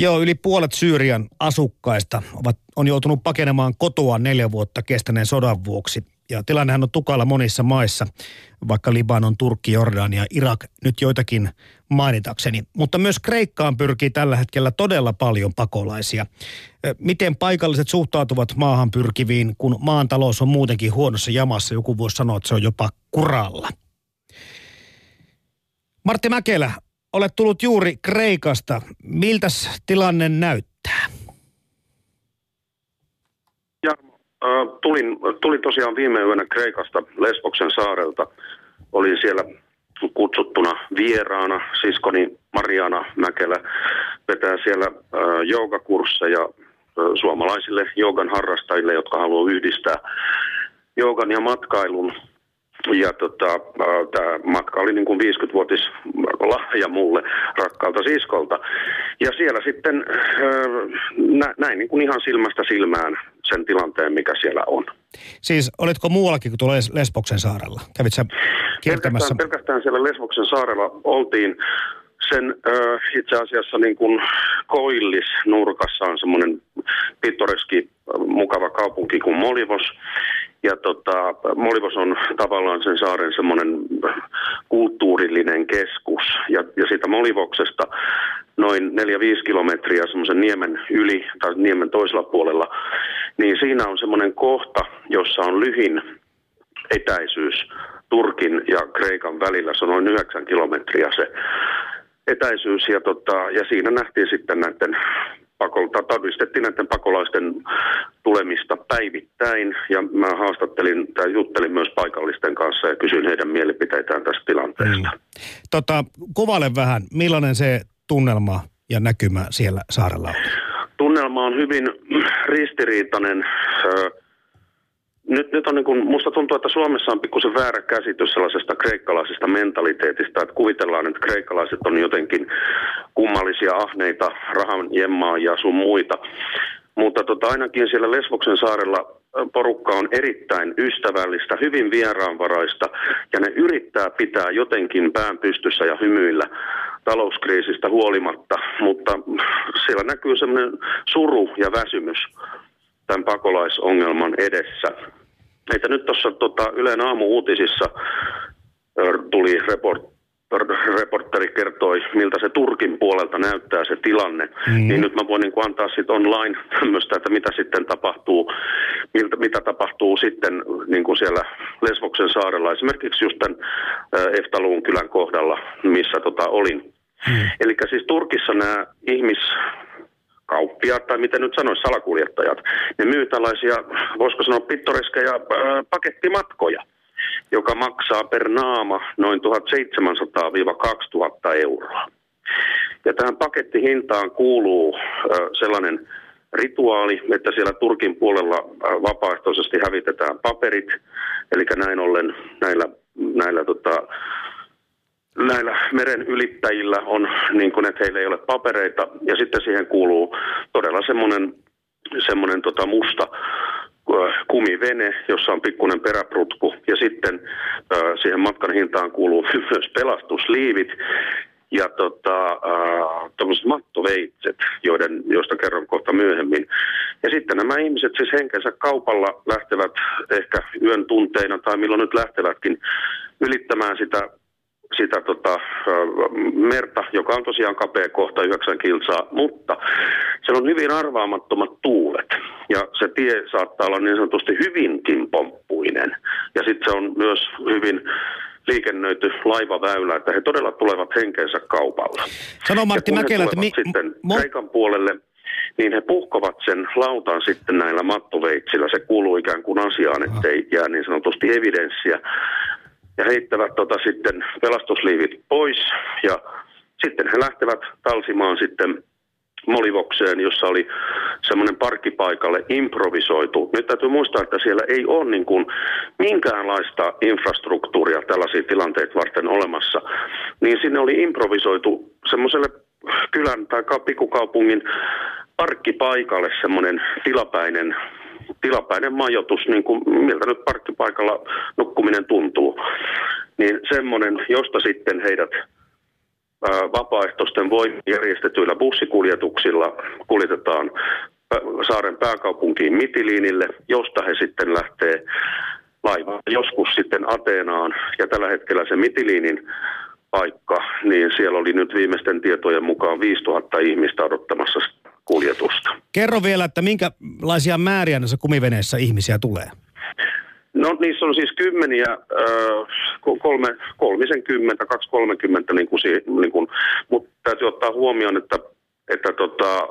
Joo, yli puolet Syyrian asukkaista ovat, on joutunut pakenemaan kotoa neljä vuotta kestäneen sodan vuoksi. Ja tilannehan on tukala monissa maissa, vaikka Libanon, Turkki, Jordania, Irak, nyt joitakin mainitakseni. Mutta myös Kreikkaan pyrkii tällä hetkellä todella paljon pakolaisia. Miten paikalliset suhtautuvat maahan pyrkiviin, kun maan talous on muutenkin huonossa jamassa? Joku voisi sanoa, että se on jopa kuralla. Martti Mäkelä, olet tullut juuri Kreikasta. Miltä tilanne näyttää? tulin, tulin tosiaan viime yönä Kreikasta Lesboksen saarelta. Olin siellä kutsuttuna vieraana. Siskoni Mariana Mäkelä vetää siellä äh, joogakursseja äh, suomalaisille joogan harrastajille, jotka haluaa yhdistää joogan ja matkailun ja tota, tämä matka oli niin kuin 50-vuotis lahja mulle rakkaalta siskolta. Ja siellä sitten nä, näin niin kuin ihan silmästä silmään sen tilanteen, mikä siellä on. Siis olitko muuallakin kuin tuolla Lesboksen saarella? Kävit sä kiertämässä? Pelkästään, pelkästään siellä Lesboksen saarella oltiin. Sen äh, itse asiassa niin kuin Koillis nurkassa on semmoinen pittoreski mukava kaupunki kuin Molivos. Ja tota, Molivos on tavallaan sen saaren semmoinen kulttuurillinen keskus. Ja, ja siitä Molivoksesta noin 4-5 kilometriä semmoisen niemen yli tai niemen toisella puolella, niin siinä on semmoinen kohta, jossa on lyhin etäisyys Turkin ja Kreikan välillä. Se on noin 9 kilometriä se etäisyys ja, tota, ja siinä nähtiin sitten näiden pakolta, todistettiin näiden pakolaisten tulemista päivittäin ja mä haastattelin tai juttelin myös paikallisten kanssa ja kysyin heidän mielipiteitään tästä tilanteesta. Mm. Tota, kuvaile vähän, millainen se tunnelma ja näkymä siellä saarella on? Tunnelma on hyvin ristiriitainen nyt, nyt on niin kuin, musta tuntuu, että Suomessa on pikkusen väärä käsitys sellaisesta kreikkalaisesta mentaliteetista, että kuvitellaan, että kreikkalaiset on jotenkin kummallisia ahneita, rahan jemmaa ja sun muita. Mutta tota, ainakin siellä Lesboksen saarella porukka on erittäin ystävällistä, hyvin vieraanvaraista ja ne yrittää pitää jotenkin pään pystyssä ja hymyillä talouskriisistä huolimatta, mutta siellä näkyy semmoinen suru ja väsymys tämän pakolaisongelman edessä. Että nyt tuossa tota, Ylen aamu-uutisissa tuli report, reporteri kertoi, miltä se Turkin puolelta näyttää se tilanne, mm-hmm. niin nyt mä voin niin antaa sitten online tämmöistä, että mitä sitten tapahtuu, miltä, mitä tapahtuu sitten niin kuin siellä Lesvoksen saarella, esimerkiksi just tämän Eftaluun kylän kohdalla, missä tota olin. Mm-hmm. Eli siis Turkissa nämä ihmis kauppiaat tai miten nyt sanoisi, salakuljettajat, ne myy tällaisia, voisiko sanoa pittoreskeja äh, pakettimatkoja, joka maksaa per naama noin 1700-2000 euroa. Ja tähän pakettihintaan kuuluu äh, sellainen rituaali, että siellä Turkin puolella äh, vapaaehtoisesti hävitetään paperit, eli näin ollen näillä, näillä tota, näillä meren ylittäjillä on niin kuin, että heillä ei ole papereita ja sitten siihen kuuluu todella semmoinen, semmoinen tota musta äh, kumivene, jossa on pikkuinen peräprutku ja sitten äh, siihen matkan hintaan kuuluu myös pelastusliivit ja tota, äh, mattoveitset, joiden, joista kerron kohta myöhemmin. Ja sitten nämä ihmiset siis henkensä kaupalla lähtevät ehkä yön tunteina tai milloin nyt lähtevätkin ylittämään sitä sitä tota, merta, joka on tosiaan kapea kohta 9 kilsaa, mutta se on hyvin arvaamattomat tuulet. Ja se tie saattaa olla niin sanotusti hyvinkin pomppuinen. Ja sitten se on myös hyvin liikennöity laivaväylä, että he todella tulevat henkeensä kaupalla. Sano Martti Mäkelä, että... Mi- sitten mo- Kreikan puolelle, niin he puhkovat sen lautan sitten näillä mattoveitsillä. Se kuuluu ikään kuin asiaan, ettei jää niin sanotusti evidenssiä ja heittävät tota sitten pelastusliivit pois ja sitten he lähtevät talsimaan sitten Molivokseen, jossa oli semmoinen parkkipaikalle improvisoitu. Nyt täytyy muistaa, että siellä ei ole niin kuin minkäänlaista infrastruktuuria tällaisia tilanteita varten olemassa. Niin sinne oli improvisoitu semmoiselle kylän tai pikkukaupungin parkkipaikalle semmoinen tilapäinen tilapäinen majoitus, niin kuin miltä nyt parkkipaikalla nukkuminen tuntuu, niin semmoinen, josta sitten heidät vapaaehtoisten voimin järjestetyillä bussikuljetuksilla kuljetetaan saaren pääkaupunkiin Mitiliinille, josta he sitten lähtee laiva joskus sitten Ateenaan. Ja tällä hetkellä se Mitiliinin paikka, niin siellä oli nyt viimeisten tietojen mukaan 5000 ihmistä odottamassa kuljetusta. Kerro vielä, että minkälaisia määriä näissä kumiveneissä ihmisiä tulee? No niissä on siis kymmeniä, kolme, kolmisen kymmentä, kaksi kolmekymmentä, niin kuin, niin kuin, mutta täytyy ottaa huomioon, että, että tota,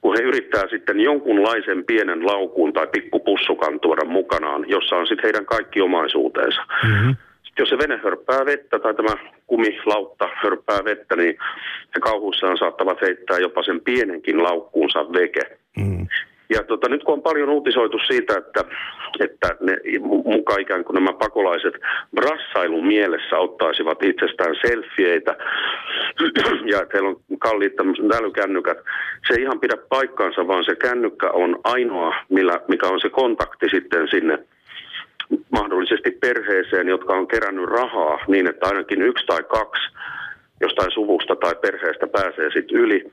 kun he yrittää sitten jonkunlaisen pienen laukuun tai pikkupussukan tuoda mukanaan, jossa on sitten heidän kaikki omaisuutensa. Mm-hmm. Sitten jos se vene hörppää vettä tai tämä kumilautta hörppää vettä, niin he kauhuissaan saattavat heittää jopa sen pienenkin laukkuunsa veke. Mm. Ja tota, nyt kun on paljon uutisoitu siitä, että, että ne mukaan ikään kuin nämä pakolaiset brassailun mielessä ottaisivat itsestään selfieitä ja että heillä on kalliit älykännykät, se ei ihan pidä paikkaansa, vaan se kännykkä on ainoa, millä, mikä on se kontakti sitten sinne mahdollisesti perheeseen, jotka on kerännyt rahaa niin, että ainakin yksi tai kaksi jostain suvusta tai perheestä pääsee sitten yli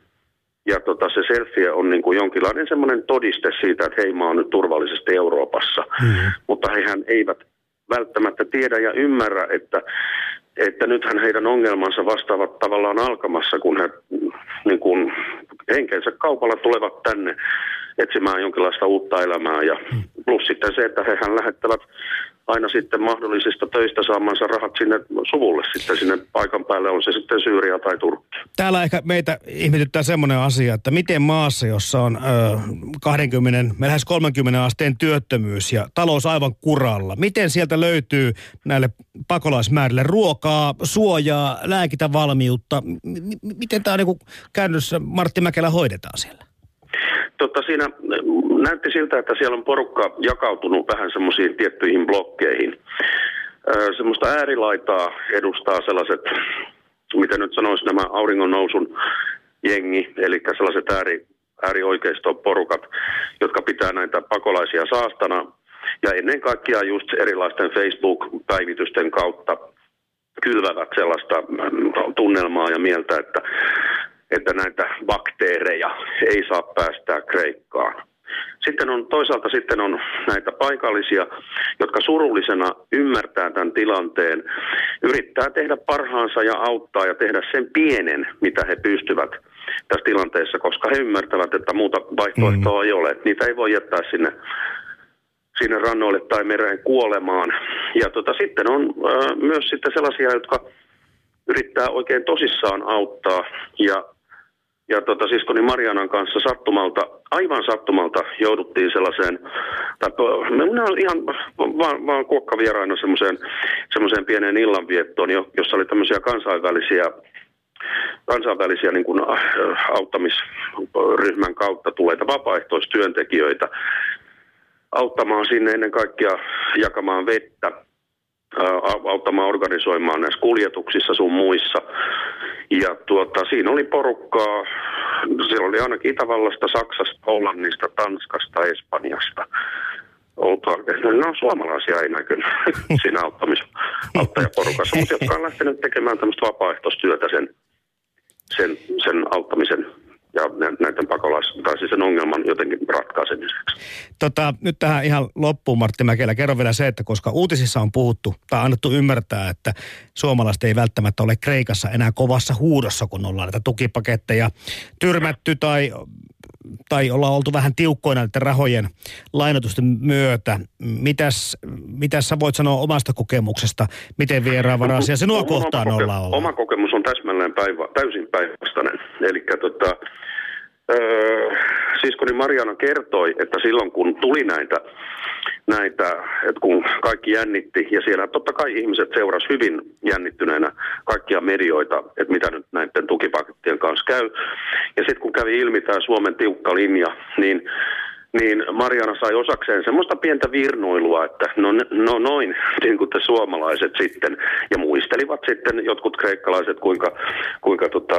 ja tota, se selfie on niin kuin jonkinlainen semmoinen todiste siitä, että hei mä oon nyt turvallisesti Euroopassa. Mm-hmm. Mutta hehän eivät välttämättä tiedä ja ymmärrä, että, että nythän heidän ongelmansa vastaavat tavallaan alkamassa, kun he niin kuin, henkensä kaupalla tulevat tänne etsimään jonkinlaista uutta elämää. Ja mm. plus sitten se, että hehän lähettävät aina sitten mahdollisista töistä saamansa rahat sinne suvulle sitten sinne paikan päälle, on se sitten Syyria tai Turkki. Täällä ehkä meitä ihmetyttää semmoinen asia, että miten maassa, jossa on ö, 20, lähes 30 asteen työttömyys ja talous aivan kuralla, miten sieltä löytyy näille pakolaismäärille ruokaa, suojaa, lääkintävalmiutta? M- miten tämä niin käynnössä Martti Mäkelä hoidetaan siellä? Totta, siinä näytti siltä, että siellä on porukka jakautunut vähän semmoisiin tiettyihin blokkeihin. semmoista äärilaitaa edustaa sellaiset, miten nyt sanoisi, nämä auringon nousun jengi, eli sellaiset ääri, äärioikeiston porukat, jotka pitää näitä pakolaisia saastana. Ja ennen kaikkea just erilaisten Facebook-päivitysten kautta kylvävät sellaista mm, tunnelmaa ja mieltä, että, että näitä bakteereja ei saa päästää Kreikkaan. Sitten on toisaalta sitten on näitä paikallisia, jotka surullisena ymmärtää tämän tilanteen, yrittää tehdä parhaansa ja auttaa ja tehdä sen pienen, mitä he pystyvät tässä tilanteessa, koska he ymmärtävät, että muuta vaihtoehtoa mm. ei ole. Niitä ei voi jättää sinne sinne rannoille tai mereen kuolemaan. Ja tota, sitten on äh, myös sitten sellaisia, jotka yrittää oikein tosissaan auttaa ja ja tota, siskoni Marianan kanssa sattumalta, aivan sattumalta jouduttiin sellaiseen, tai minä olen ihan vaan, vaan kuokkavieraina semmoiseen, semmoiseen pieneen illanviettoon, jossa oli tämmöisiä kansainvälisiä kansainvälisiä niin kuin, äh, auttamisryhmän kautta tuleita vapaaehtoistyöntekijöitä auttamaan sinne ennen kaikkea jakamaan vettä, auttamaan organisoimaan näissä kuljetuksissa sun muissa. Ja tuota, siinä oli porukkaa, siellä oli ainakin Itävallasta, Saksasta, Hollannista, Tanskasta, Espanjasta. Oltua, no suomalaisia ei näkynyt siinä auttamis, auttajaporukassa, mutta jotka on lähtenyt tekemään tämmöistä vapaaehtoistyötä sen, sen, sen auttamisen ja näiden pakolais- tai siis sen ongelman jotenkin ratkaisemiseksi. Tota, nyt tähän ihan loppuun Martti Mäkelä. Kerro vielä se, että koska uutisissa on puhuttu tai annettu ymmärtää, että suomalaiset ei välttämättä ole Kreikassa enää kovassa huudossa, kun ollaan näitä tukipaketteja tyrmätty tai tai ollaan oltu vähän tiukkoina näiden rahojen lainatusten myötä. Mitäs, mitäs sä voit sanoa omasta kokemuksesta, miten vieraanvaraisia sinua oma, kohtaan ollaan Oma kokemus on täsmälleen päivä, täysin päinvastainen. Eli tota, öö, siskoni Mariana kertoi, että silloin kun tuli näitä, näitä, että kun kaikki jännitti, ja siellä totta kai ihmiset seurasi hyvin jännittyneenä kaikkia medioita, että mitä nyt näiden tukipakettien kanssa käy. Ja sitten kun kävi ilmi tämä Suomen tiukka linja, niin niin Mariana sai osakseen semmoista pientä virnuilua, että no, no noin, niin kuin te suomalaiset sitten, ja muistelivat sitten jotkut kreikkalaiset, kuinka, kuinka tota,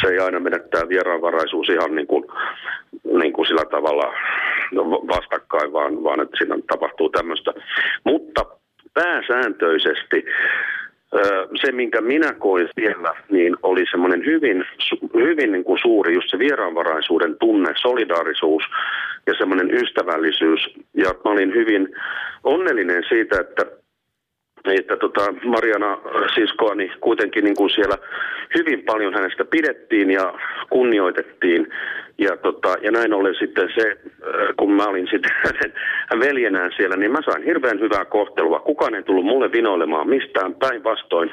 se ei aina menettää vieraanvaraisuus ihan niin kuin, niin kuin sillä tavalla vastakkain, vaan, vaan että siinä tapahtuu tämmöistä. Mutta pääsääntöisesti se, minkä minä koin siellä, niin oli semmoinen hyvin, hyvin niin kuin suuri just se vieraanvaraisuuden tunne, solidaarisuus ja semmoinen ystävällisyys. Ja mä olin hyvin onnellinen siitä, että että tota Mariana siskoani kuitenkin niin kuin siellä hyvin paljon hänestä pidettiin ja kunnioitettiin. Ja, tota, ja näin ollen sitten se, äh, kun mä olin sitten veljenään siellä, niin mä sain hirveän hyvää kohtelua. Kukaan ei tullut mulle vinoilemaan mistään päinvastoin.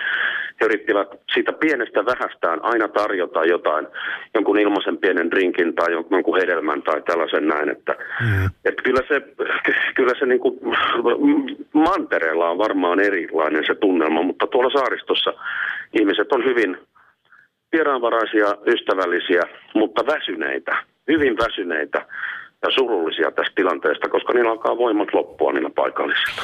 He yrittivät siitä pienestä vähästään aina tarjota jotain, jonkun ilmaisen pienen drinkin tai jonkun hedelmän tai tällaisen näin. Että, mm. että kyllä se, kyllä se niin kuin, mantereella on varmaan erilainen se tunnelma, mutta tuolla saaristossa ihmiset on hyvin vieraanvaraisia, ystävällisiä, mutta väsyneitä, hyvin väsyneitä ja surullisia tästä tilanteesta, koska niillä alkaa voimat loppua niillä paikallisilla.